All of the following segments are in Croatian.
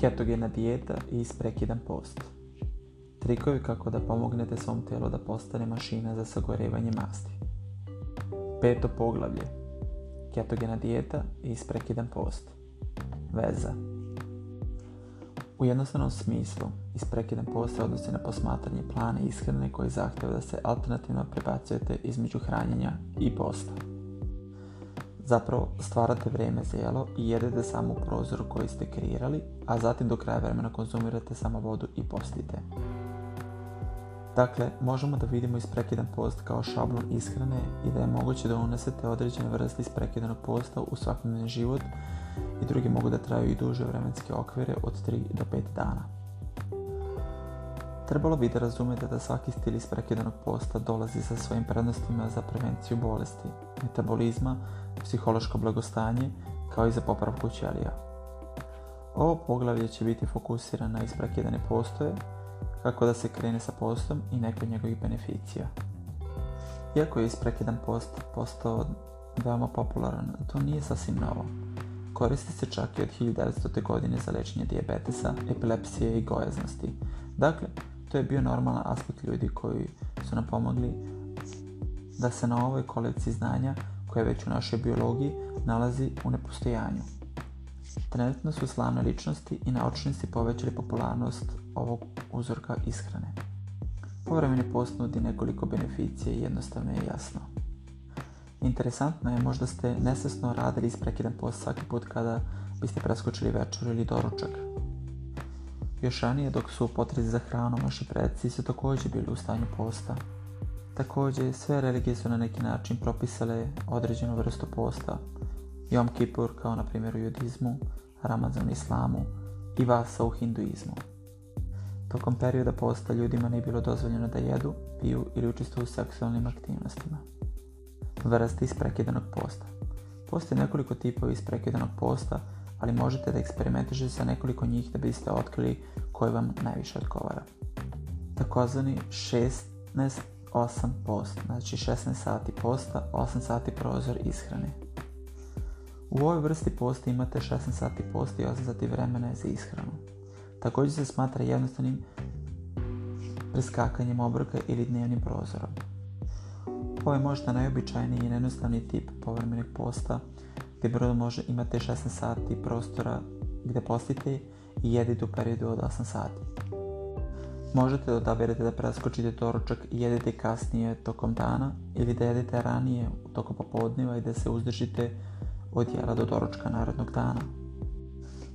ketogena dijeta i isprekidan post. Trikovi kako da pomognete svom tijelu da postane mašina za sagorevanje masti. Peto poglavlje. Ketogena dijeta i isprekidan post. Veza. U jednostavnom smislu, isprekidan post se odnosi na posmatranje plana ishrane koji zahtjeva da se alternativno prebacujete između hranjenja i posta. Zapravo stvarate vrijeme za jelo i jedete samo u prozoru koji ste kreirali, a zatim do kraja vremena konzumirate samo vodu i postite. Dakle, možemo da vidimo isprekidan post kao šablon ishrane i da je moguće da unesete određene vrste isprekidanog posta u svakodnevni život i drugi mogu da traju i duže vremenske okvire od 3 do 5 dana. Trebalo bi da razumete da svaki stil isprekidanog posta dolazi sa svojim prednostima za prevenciju bolesti, metabolizma, psihološko blagostanje, kao i za popravku ćelija. Ovo poglavlje će biti fokusirano na isprekidane postoje, kako da se krene sa postom i neko njegovih beneficija. Iako je isprekidan post postao veoma popularan, to nije sasvim novo. Koristi se čak i od 1900. godine za lečenje dijabetesa, epilepsije i gojaznosti. Dakle, to je bio normalan aspekt ljudi koji su nam pomogli da se na ovoj kolekciji znanja, koja je već u našoj biologiji, nalazi u nepostojanju. Trenutno su slavne ličnosti i naučnici povećali popularnost ovog uzorka ishrane. Povremeni post nudi nekoliko beneficije i jednostavno je jasno. Interesantno je, možda ste nesvesno radili isprekidan post svaki put kada biste preskočili večer ili doručak. Još ranije dok su u potrezi za hranom naši predci su također bili u stanju posta. Također, sve religije su na neki način propisale određenu vrstu posta. Jom Kippur kao na primjer u judizmu, Ramazan u islamu i Vasa u hinduizmu. Tokom perioda posta ljudima nije bilo dozvoljeno da jedu, piju ili učestvuju u seksualnim aktivnostima. Vrste isprekidanog posta. Postoji nekoliko tipova isprekidanog posta, ali možete da eksperimentišete sa nekoliko njih da biste otkrili koji vam najviše odgovara. Takozvani 16-8 post, znači 16 sati posta, 8 sati prozor ishrane. U ovoj vrsti posta imate 16 sati posta i 8 sati vremena za ishranu. Također se smatra jednostavnim preskakanjem obroka ili dnevnim prozorom. Ovo je možda najobičajniji i jednostavni tip povremenih posta gdje broj može imati 16 sati prostora gdje postite i jedite u periodu od 8 sati. Možete odaberete da preskočite doručak i jedete kasnije tokom dana ili da jedete ranije tokom popodneva i da se uzdržite od jela do doručka narodnog dana.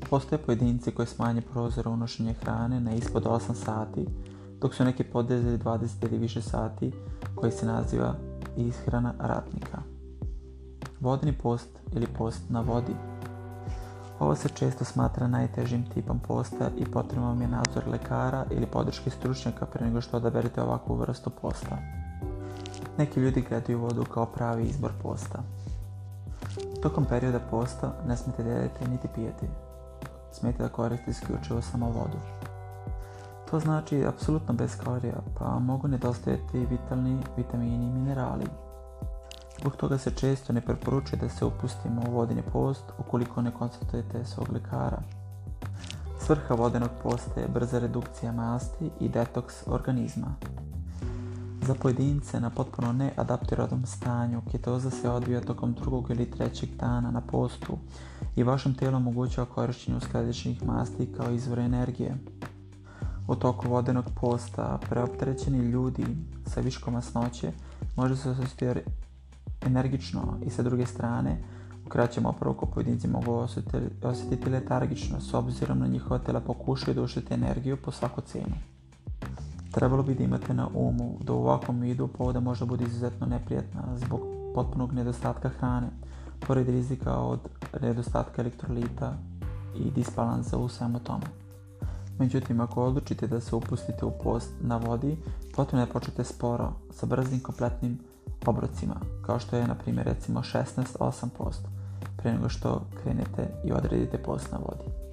Postoje pojedinci koji smanje prozor unošenje hrane na ispod 8 sati, dok su neki podezili 20 ili više sati koji se naziva ishrana ratnika. Vodni post ili post na vodi. Ovo se često smatra najtežim tipom posta i potrebno vam je nadzor lekara ili podrške stručnjaka prije nego što odaberete ovakvu vrstu posta. Neki ljudi gledaju vodu kao pravi izbor posta. Tokom perioda posta ne smijete jedete niti pijeti. Smijete da koristite isključivo samo vodu. To znači apsolutno bez kalorija, pa mogu nedostajati vitalni vitamini i minerali. Zbog toga se često ne preporučuje da se upustimo u vodeni post ukoliko ne konsultujete svog lekara. Svrha vodenog posta je brza redukcija masti i detoks organizma. Za pojedince na potpuno neadaptiranom stanju ketoza se odvija tokom drugog ili trećeg dana na postu i vašem tijelu omogućava korištenje uskladičnih masti kao izvor energije. U toku vodenog posta preopterećeni ljudi sa viškom masnoće može se energično i sa druge strane u kraćem oporavku pojedinci mogu osjetiti, osjetiti letargično s obzirom na njihova tela pokušaju da uštite energiju po svaku cijenu. Trebalo bi da imate na umu da u ovakvom vidu povoda možda bude izuzetno neprijatna zbog potpunog nedostatka hrane, pored rizika od nedostatka elektrolita i disbalansa u svemu tome. Međutim, ako odlučite da se upustite u post na vodi, potrebno je početi sporo, sa brzim kompletnim obrocima, kao što je na primjer recimo 16-8 post, prije nego što krenete i odredite post na vodi.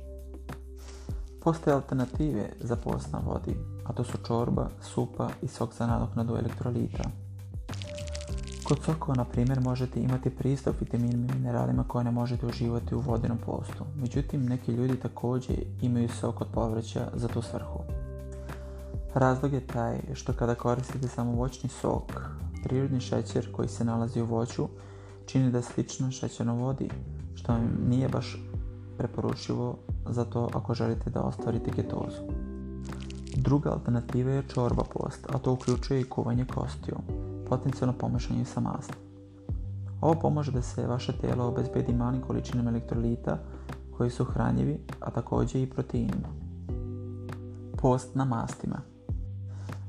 Postoje alternative za post na vodi, a to su čorba, supa i sok za nadoknadu elektrolita. Kod sokova, na primjer, možete imati pristup vitaminima i mineralima koje ne možete uživati u vodenom postu. Međutim, neki ljudi također imaju sok od povrća za tu svrhu. Razlog je taj što kada koristite samo voćni sok, prirodni šećer koji se nalazi u voću čini da slično šećerno vodi, što vam nije baš preporučivo za to ako želite da ostvarite ketozu. Druga alternativa je čorba post, a to uključuje i kuvanje kostiju, potencijalno pomešanje sa maslom. Ovo pomaže da se vaše tijelo obezbedi malim količinama elektrolita koji su hranjivi, a također i proteinima. Post na mastima.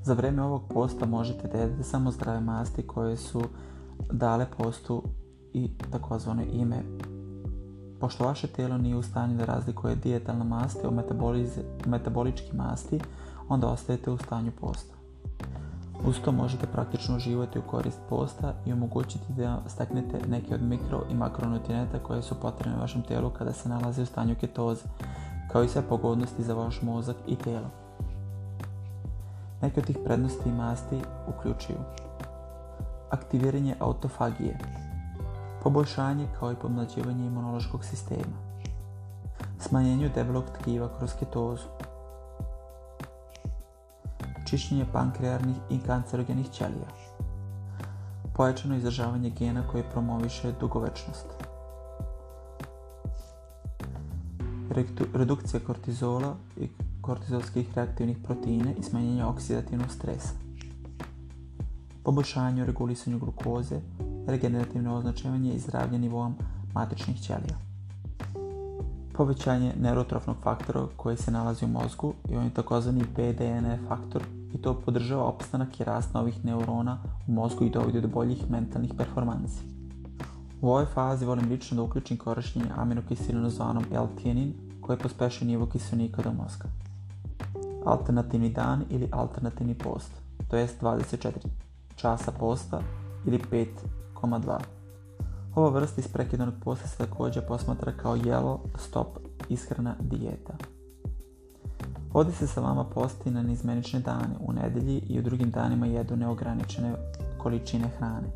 Za vrijeme ovog posta možete da jedete samo zdrave masti koje su dale postu i takozvano ime. Pošto vaše tijelo nije u stanju da razlikuje dijetalne masti od metabolički masti, onda ostajete u stanju posta. Uz to možete praktično uživati u korist posta i omogućiti da steknete neke od mikro i makronutrijenata koje su potrebne vašem tijelu kada se nalazi u stanju ketoze, kao i sve pogodnosti za vaš mozak i tijelo. Neke od tih prednosti i masti uključuju aktiviranje autofagije, poboljšanje kao i pomlađivanje imunološkog sistema, smanjenju debelog tkiva kroz ketozu, čišćenje pankrearnih i kancerogenih ćelija, pojačano izražavanje gena koje promoviše dugovečnost, redukcija kortizola i kortizolskih reaktivnih proteina i smanjenje oksidativnog stresa, poboljšanje u regulisanju glukoze, regenerativno označevanje i zdravlje nivoom matičnih ćelija. Povećanje neurotrofnog faktora koji se nalazi u mozgu i on je takozvani BDNF faktor i to podržava opstanak i rast novih neurona u mozgu i dovodi do boljih mentalnih performansi. U ovoj fazi volim lično da uključim korištenje aminokiselina zvanom L-tienin koji pospešuje nivo kiselnika do mozga. Alternativni dan ili alternativni post, to jest 24 časa posta ili 5,2. Ova vrsta isprekidanog posta se također posmatra kao jelo stop ishrana dijeta. Ovdje se sa vama posti na nizmenične dane, u nedjelji i u drugim danima jedu neograničene količine hrane.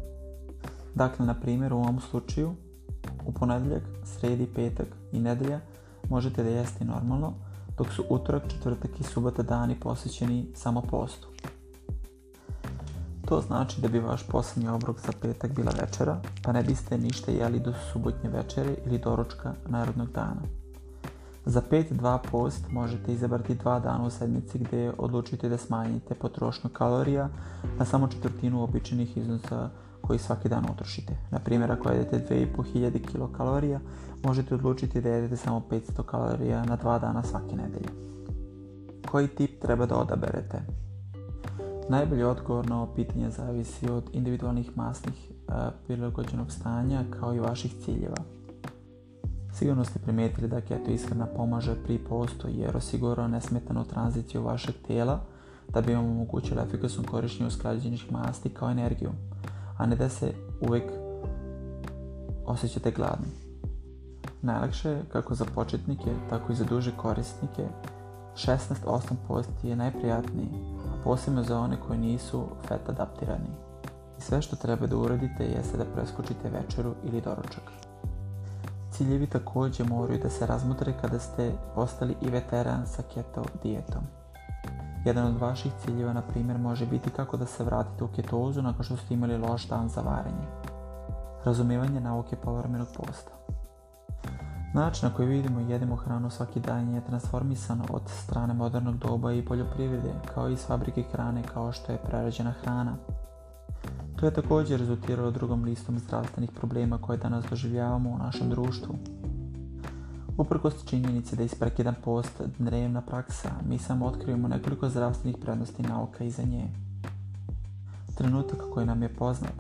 Dakle, na primjer, u ovom slučaju, u ponedjeljak, sredi, petak i nedjelja možete da jesti normalno, dok su utorak, četvrtak i subota dani posvećeni samo postu. To znači da bi vaš posljednji obrok za petak bila večera, pa ne biste ništa jeli do subotnje večere ili doručka narodnog dana. Za 5-2 post možete izabrati dva dana u sedmici gdje odlučite da smanjite potrošnju kalorija na samo četvrtinu običajnih iznosa koji svaki dan utrošite. Na primjer, ako jedete 2500 kilokalorija, možete odlučiti da jedete samo 500 kalorija na dva dana svake nedelje. Koji tip treba da odaberete? Najbolji odgovor na ovo pitanje zavisi od individualnih masnih e, prilagođenog stanja kao i vaših ciljeva. Sigurno ste primijetili da keto ishrana pomaže pri postu jer osigurava nesmetanu tranziciju vašeg tijela da bi vam omogućila efikasno korištenje usklađenih masti kao energiju, a ne da se uvijek osjećate gladni. Najlakše je kako za početnike, tako i za duže korisnike 16-8 posti je najprijatniji, posebno za one koji nisu fet adaptirani. I sve što treba da uradite jeste da preskočite večeru ili doručak. Ciljevi također moraju da se razmotre kada ste postali i veteran sa keto dijetom. Jedan od vaših ciljeva, na primjer, može biti kako da se vratite u ketozu nakon što ste imali loš dan za varenje. Razumijevanje nauke povremenog posta. Način na koji vidimo i jedemo hranu svaki dan je transformisan od strane modernog doba i poljoprivrede, kao i s fabrike hrane kao što je prerađena hrana. To je također rezultiralo drugom listom zdravstvenih problema koje danas doživljavamo u našem društvu. Uprkos činjenici da isprekidan post dnevna praksa, mi samo otkrivamo nekoliko zdravstvenih prednosti nauka iza nje. Trenutak koji nam je poznat,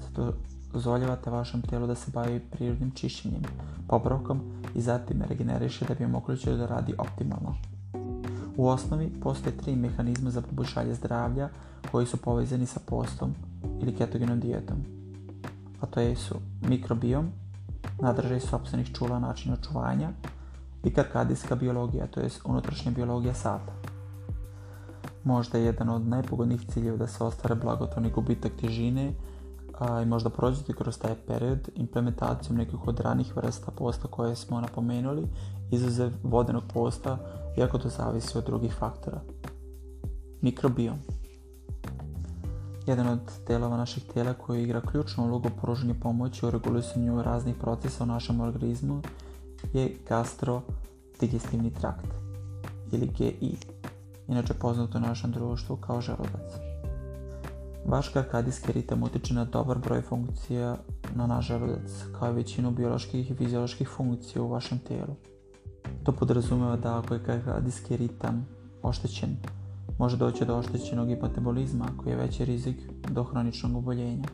dozvoljavate vašem tijelu da se bavi prirodnim čišćenjem, popravkom i zatim regeneriše da bi omogućio da radi optimalno. U osnovi postoje tri mehanizma za poboljšanje zdravlja koji su povezani sa postom ili ketogenom dijetom. A to je su mikrobiom, nadržaj sobstvenih čula načina očuvanja i biologija, to je unutrašnja biologija sata. Možda je jedan od najpogodnijih ciljeva da se ostvare blagotvorni gubitak težine, a, i možda prođete kroz taj period implementacijom nekih od ranih vrsta posta koje smo napomenuli, izuzev vodenog posta, iako to zavisi od drugih faktora. Mikrobiom. Jedan od delova naših tijela koji igra ključnu ulogu u pružanju pomoći u regulisanju raznih procesa u našem organizmu je gastrodigestivni trakt ili GI, inače poznato u našem društvu kao želudac. Vaš karkadijski ritam utječe na dobar broj funkcija na naš želudac, kao i većinu bioloških i fizioloških funkcija u vašem tijelu. To podrazumijeva da ako je karkadijski ritam oštećen, može doći do oštećenog metabolizma koji je veći rizik do hroničnog oboljenja.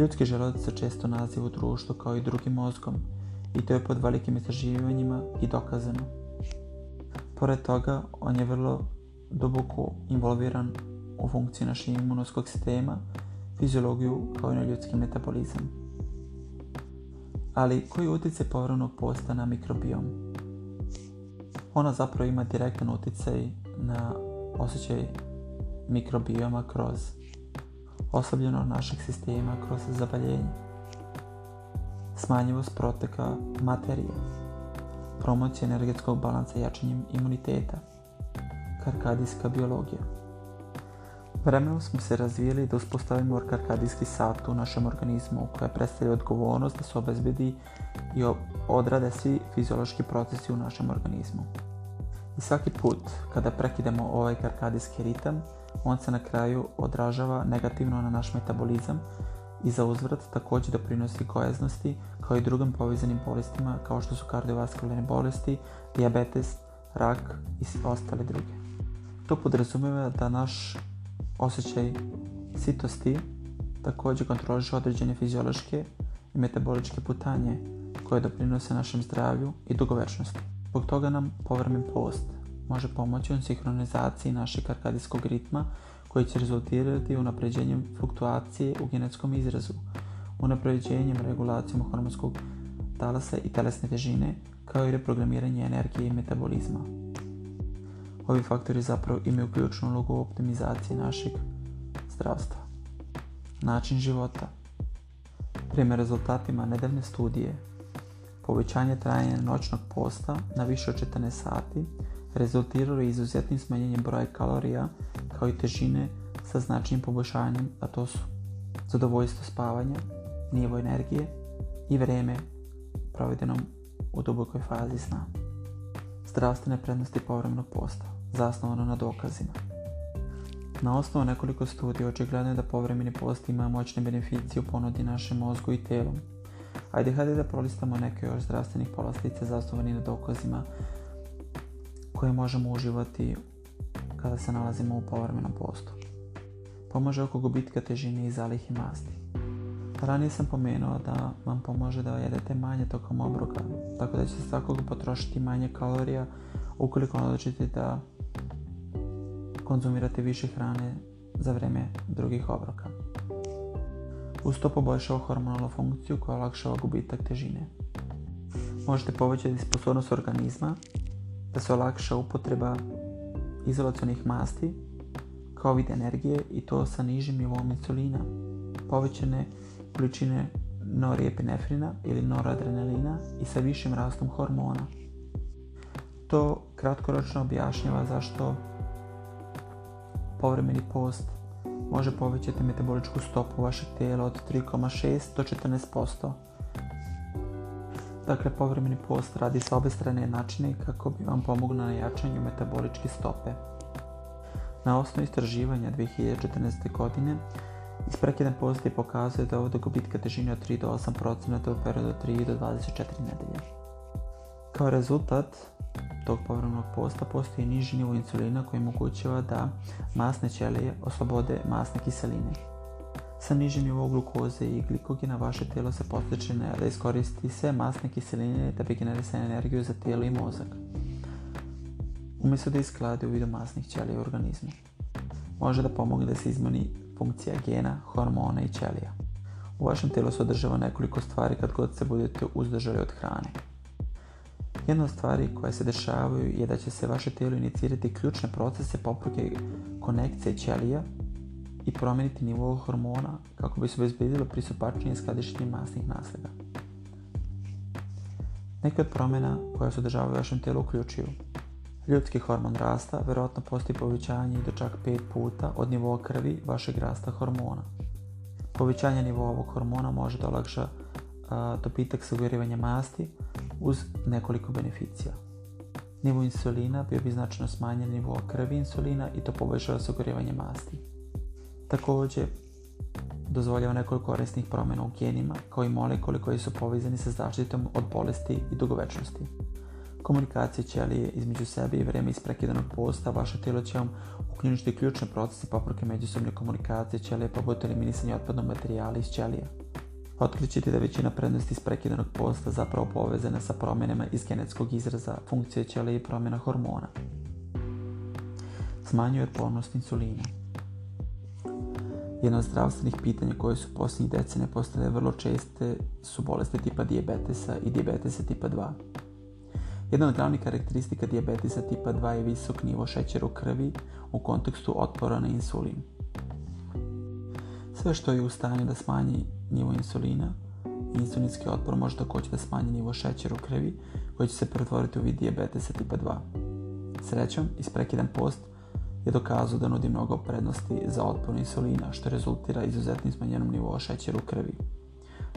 Ljudski želudac se često naziva u društvu kao i drugim mozgom i to je pod velikim istraživanjima i dokazano. Pored toga, on je vrlo duboko involviran u funkciji našeg imunoskog sistema, fiziologiju kao i na ljudski metabolizam. Ali koji utjecaj povrednog posta na mikrobiom? Ona zapravo ima direktan utjecaj na osjećaj mikrobioma kroz oslabljeno našeg sistema kroz zabaljenje, smanjivost proteka materije, promocija energetskog balansa jačanjem imuniteta, karkadijska biologija. Vremenom smo se razvijeli da uspostavimo karkadijski sat u našem organizmu koja predstavlja odgovornost da se obezbedi i odrade svi fiziološki procesi u našem organizmu. I svaki put kada prekidemo ovaj karkadijski ritam, on se na kraju odražava negativno na naš metabolizam i za uzvrat također doprinosi gojaznosti kao i drugim povezanim bolestima kao što su kardiovaskularne bolesti, diabetes, rak i ostale druge. To podrazumijeva da naš osjećaj sitosti također kontroliše određene fiziološke i metaboličke putanje koje doprinose našem zdravlju i dugovečnosti. Zbog toga nam povremen post može pomoći u sinhronizaciji našeg karkadijskog ritma koji će rezultirati unapređenjem fluktuacije u genetskom izrazu, unapređenjem regulacijom hormonskog talasa i telesne težine, kao i reprogramiranje energije i metabolizma. Ovi faktori zapravo imaju ključnu ulogu u optimizaciji našeg zdravstva. Način života. Prema rezultatima nedavne studije, povećanje trajanja noćnog posta na više od 14 sati rezultiralo je izuzetnim smanjenjem broja kalorija kao i težine sa značajnim poboljšanjem, a to su zadovoljstvo spavanja, nivo energije i vreme provedenom u dubokoj fazi sna. Zdravstvene prednosti povremenog posta, zasnovano na dokazima. Na osnovu nekoliko studija očigledno je da povremeni post ima moćne beneficije u ponudi našem mozgu i telu. Ajde hajde da prolistamo neke još zdravstvenih polastica zasnovani na dokazima koje možemo uživati kada se nalazimo u povremenom postu. Pomaže oko gubitka težine i zalihi masti. Ranije sam pomenuo da vam pomože da jedete manje tokom obroka, tako da ćete svakog potrošiti manje kalorija ukoliko odlučite da konzumirate više hrane za vrijeme drugih obroka. Uz to poboljšava hormonalnu funkciju koja olakšava gubitak težine. Možete povećati sposobnost organizma da se olakša upotreba izolacionih masti kao vid energije i to sa nižim nivom insulina, povećane količine noriepinefrina ili noradrenalina i sa višim rastom hormona. To kratkoročno objašnjava zašto povremeni post može povećati metaboličku stopu vašeg tijela od 3,6 do 14%. Dakle, povremeni post radi sa obe strane načine kako bi vam pomoglo na jačanju metaboličke stope. Na osnovu istraživanja 2014. godine isprekidan post je pokazuje da ovdje gubitka težine od 3 do 8% u periodu od 3 do 24 nedelje. Kao rezultat tog povremenog posta postoji niži nivo insulina koji omogućava da masne ćelije oslobode masne kiseline. Sa nižim nivom glukoze i glikogena vaše tijelo se postiče da iskoristi sve masne kiseline da bi generisane energiju za tijelo i mozak. Umjesto da isklade u vidu masnih ćelija u organizmu. Može da pomogne da se izmeni funkcija gena, hormona i ćelija. U vašem tijelu se održava nekoliko stvari kad god se budete uzdržali od hrane. Jedna od stvari koje se dešavaju je da će se vaše tijelo inicirati ključne procese popruke konekcije ćelija i promijeniti nivo hormona kako bi se obezbedilo pristupačnije skladištenje masnih nasleda. Neke od promjena koje se održavaju u vašem tijelu uključuju ljudski hormon rasta, vjerojatno postoji povećanje do čak 5 puta od nivoa krvi vašeg rasta hormona. Povećanje nivoa ovog hormona može da olakša dobitak sagorivanja masti uz nekoliko beneficija. Nivo insulina bio bi značajno smanjen nivo krvi insulina i to poboljšava sagorivanje masti. Također, dozvoljava nekoliko korisnih promjena u genima, kao i molekuli koji su povezani sa zaštitom od bolesti i dugovečnosti. Komunikacija ćelije između sebe i vrijeme isprekidanog posta, vaše tijelo će vam uključiti ključne procese popravke međusobne komunikacije ćelije poput eliminisanja otpadnog materijala iz ćelija. Otkrićete da većina prednosti isprekidanog posta zapravo povezana sa promjenama iz genetskog izraza, funkcije ćelije i promjena hormona. Smanjuje otpornost insulina. Jedno od zdravstvenih pitanja koje su posljednjih decenija postale vrlo česte su bolesti tipa dijabetesa i dijabetesa tipa 2. Jedna od glavnih karakteristika dijabetesa tipa 2 je visok nivo šećera u krvi u kontekstu otpora na insulin. Sve što je u stanju da smanji nivo insulina insulinski otpor može također da smanji nivo šećera u krvi koji će se pretvoriti u vid dijabetesa tipa 2. Srećom, isprekidan post je dokazao da nudi mnogo prednosti za otpor insulina, što rezultira izuzetnim smanjenom nivoa šećera u krvi.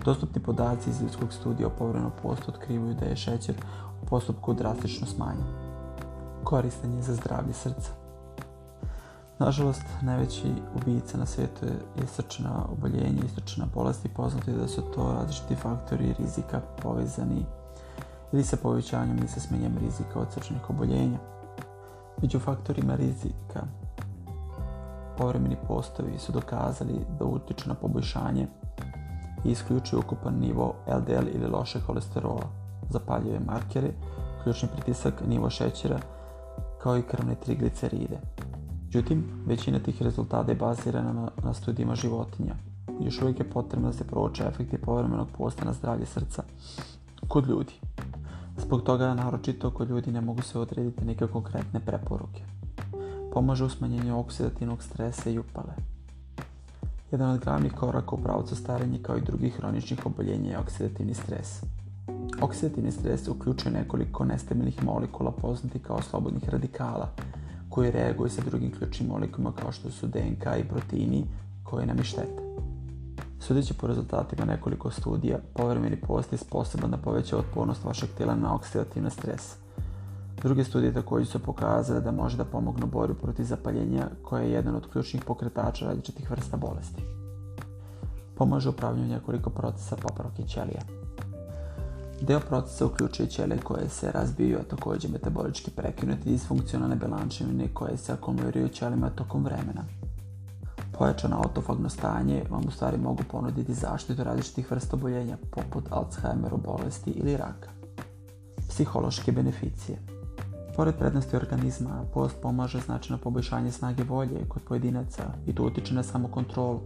Dostupni podaci iz ljudskog studija o povremenom postu otkrivaju da je šećer u postupku drastično smanjen. Koristan je za zdravlje srca. Nažalost, najveći ubijica na svijetu je srčana oboljenje i srčana bolest i poznato da su to različiti faktori rizika povezani ili sa povećanjem ili sa smenjem rizika od srčanih oboljenja. Među faktorima rizika povremeni postovi su dokazali da utječu na poboljšanje i isključuju ukupan nivo LDL ili loše holesterola, zapaljive markere, ključni pritisak, nivo šećera, kao i krvne trigliceride. Međutim, većina tih rezultata je bazirana na, na studijima životinja. Još uvijek je potrebno da se prouče efekti povremenog posta na zdravlje srca kod ljudi. Zbog toga, naročito kod ljudi ne mogu se odrediti neke konkretne preporuke. Pomaže u smanjenju oksidativnog stresa i upale. Jedan od glavnih koraka u pravcu starenja kao i drugih hroničnih oboljenja je oksidativni stres. Oksidativni stres uključuje nekoliko nestabilnih molekula poznati kao slobodnih radikala, koji reaguju sa drugim ključnim molekulama kao što su DNK i proteini koji nam i štete. Sudeći po rezultatima nekoliko studija, povremeni post je sposoban da poveća otpornost vašeg tijela na oksidativni stres. Druge studije također su pokazale da može da pomognu borju protiv zapaljenja koja je jedan od ključnih pokretača različitih vrsta bolesti. Pomaže upravljanju nekoliko procesa popravke ćelija. Deo procesa uključuje ćelije koje se razbiju, a također metabolički prekinuti iz funkcionalne bilančevine koje se akumuliraju ćelijama tokom vremena. Pojačano autofagno stanje vam u stvari mogu ponuditi zaštitu različitih vrsta oboljenja poput Alzheimeru bolesti ili raka. Psihološke beneficije Pored prednosti organizma, post pomaže značajno poboljšanje snage volje kod pojedinaca i to utječe na samokontrolu.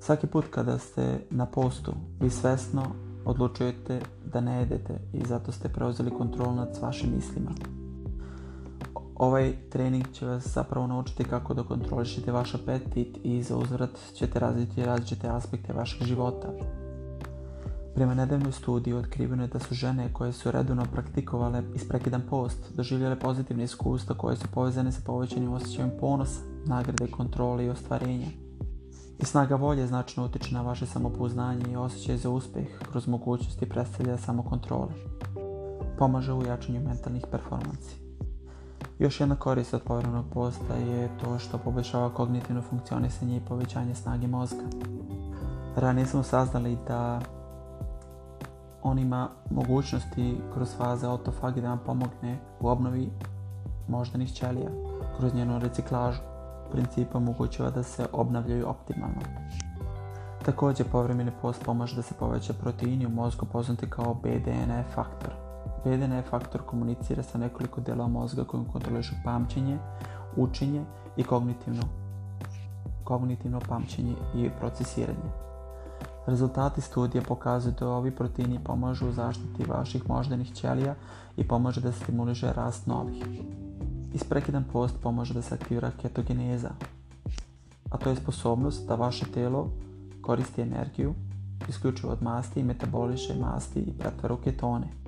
Svaki put kada ste na postu, vi svesno odlučujete da ne jedete i zato ste preuzeli kontrolu nad vašim mislima. Ovaj trening će vas zapravo naučiti kako da kontrolišete vaš apetit i za uzvrat ćete razviti različite aspekte vašeg života. Prema nedavnoj studiji otkriveno je da su žene koje su redovno praktikovale isprekidan post doživjele pozitivne iskustva koje su povezane sa povećanim osjećajem ponosa, nagrade, kontrole i ostvarenja. I snaga volje značno utječe na vaše samopouznanje i osjećaj za uspjeh kroz mogućnosti predstavlja samokontrole. Pomaže u jačanju mentalnih performansi. Još jedna korist od povremenog posta je to što poboljšava kognitivno funkcionisanje i povećanje snage mozga. Ranije smo saznali da on ima mogućnosti kroz faze autofagi da vam pomogne u obnovi moždanih ćelija kroz njenu reciklažu. Principa omogućava da se obnavljaju optimalno. Također povremeni post pomaže da se poveća proteini u mozgu poznati kao BDNF faktor. BDNF faktor komunicira sa nekoliko dela mozga kojim kontrolišu pamćenje, učenje i kognitivno, kognitivno pamćenje i procesiranje. Rezultati studija pokazuju da ovi proteini pomažu u zaštiti vaših moždanih ćelija i pomaže da stimuliše rast novih. Isprekidan post pomaže da se aktivira ketogeneza. a to je sposobnost da vaše telo koristi energiju isključivo od masti i metaboliše masti i pretvara u ketone.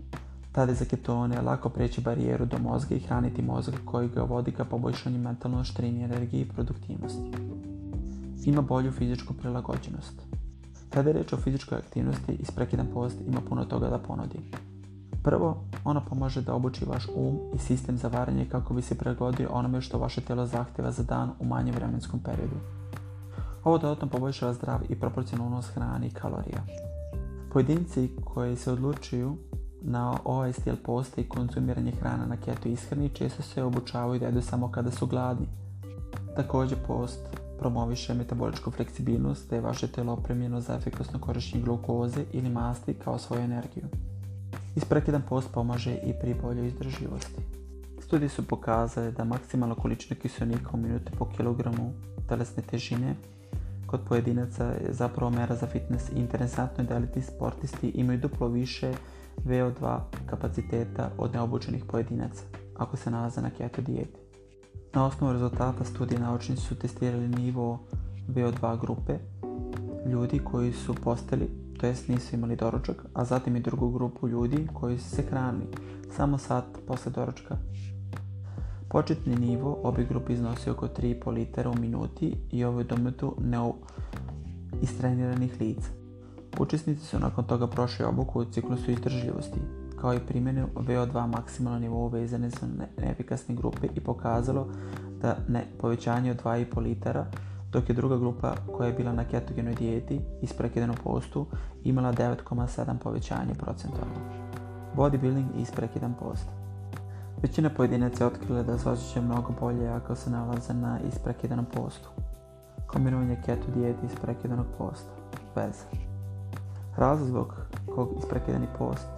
Tada je za ketone lako preći barijeru do mozga i hraniti mozak koji ga vodi ka poboljšanju mentalno oštrini, energije i produktivnosti. Ima bolju fizičku prilagođenost. Kada je reč o fizičkoj aktivnosti, isprekidan post ima puno toga da ponudi. Prvo, ona pomaže da obuči vaš um i sistem za varanje kako bi se prilagodio onome što vaše telo zahtjeva za dan u manjem vremenskom periodu. Ovo dodatno poboljšava zdrav i proporcionalno unos hrani i kalorija. Pojedinci koji se odlučuju na ovaj stil posta i konzumiranje hrana na keto ishrani često se obučavaju da jedu samo kada su gladni. Također post promoviše metaboličku fleksibilnost te je vaše telo opremljeno za efikasno korištenje glukoze ili masti kao svoju energiju. Isprekidan post pomaže i pri boljoj izdrživosti. Studije su pokazale da maksimalna količina kiselnika u minuti po kilogramu telesne težine kod pojedinaca je zapravo mera za fitness interesantno je da elitni sportisti imaju duplo više VO2 kapaciteta od neobučenih pojedinaca ako se nalaze na keto dijeti. Na osnovu rezultata studije naučnici su testirali nivo VO2 grupe ljudi koji su postali, to jest nisu imali doručak, a zatim i drugu grupu ljudi koji su se hranili samo sat posle doručka. Početni nivo obje grupe iznosi oko 3,5 litara u minuti i ovo je dometu istreniranih lica. Učesnici su nakon toga prošli obuku u ciklusu izdržljivosti, kao i primjenu VO2 maksimalno nivou vezane za neefikasne grupe i pokazalo da ne povećanje od 2,5 litara, dok je druga grupa koja je bila na ketogenoj dijeti i s postu imala 9,7 povećanje procentualno. Bodybuilding i isprekidan post. Većina pojedinaca je otkrila da se mnogo bolje ako se nalaze na isprekidanom postu. Kombinovanje keto dijeti i isprekidanog posta. Veza. Razlog zbog kog isprekidani post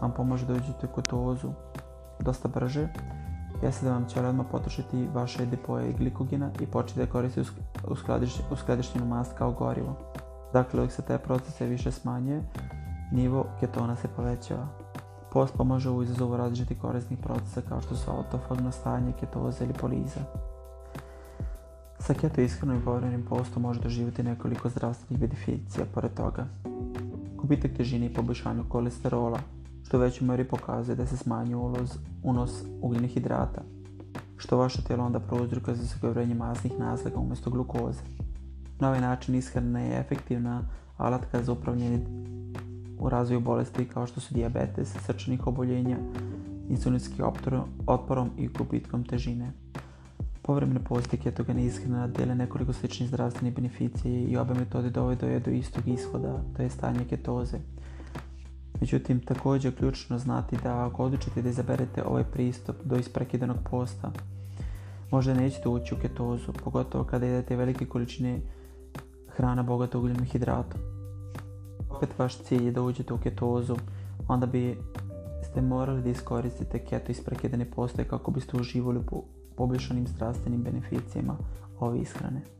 vam pomaže da uđete u ketozu dosta brže jeste da vam će odmah potrošiti vaše depoje glikogena i početi da koriste u skladištenju mast kao gorivo. Dakle, uvijek se taj proces više smanjuje, nivo ketona se povećava. Post pomaže u izazovu različitih korisnih procesa kao što su autofagno stanje, ketoza ili poliza. Sa keto ishranom i povremenim postom može doživjeti nekoliko zdravstvenih beneficija pored toga. Gubitak težine i poboljšanju kolesterola, što u meri pokazuje da se smanjuje uloz, unos ugljenih hidrata, što vaše tijelo onda prouzrukuje za sagorjenje masnih naslaga umjesto glukoze. Na ovaj način ishrana je efektivna alatka za upravljanje u razvoju bolesti kao što su dijabetes, srčanih oboljenja, insulinski otporom i gubitkom težine. Povremene posti ketogene ishrana dele nekoliko sličnih zdravstvenih beneficije i obe metode dovode do istog ishoda, to je stanje ketoze. Međutim, također je ključno znati da ako odlučite da izaberete ovaj pristup do isprekidanog posta, možda nećete ući u ketozu, pogotovo kada jedete velike količine hrana bogata ugljenim hidratom. Opet vaš cilj je da uđete u ketozu, onda bi ste morali da iskoristite keto isprekidane postoje kako biste uživali u poboljšanim zdravstvenim beneficijama ove ishrane.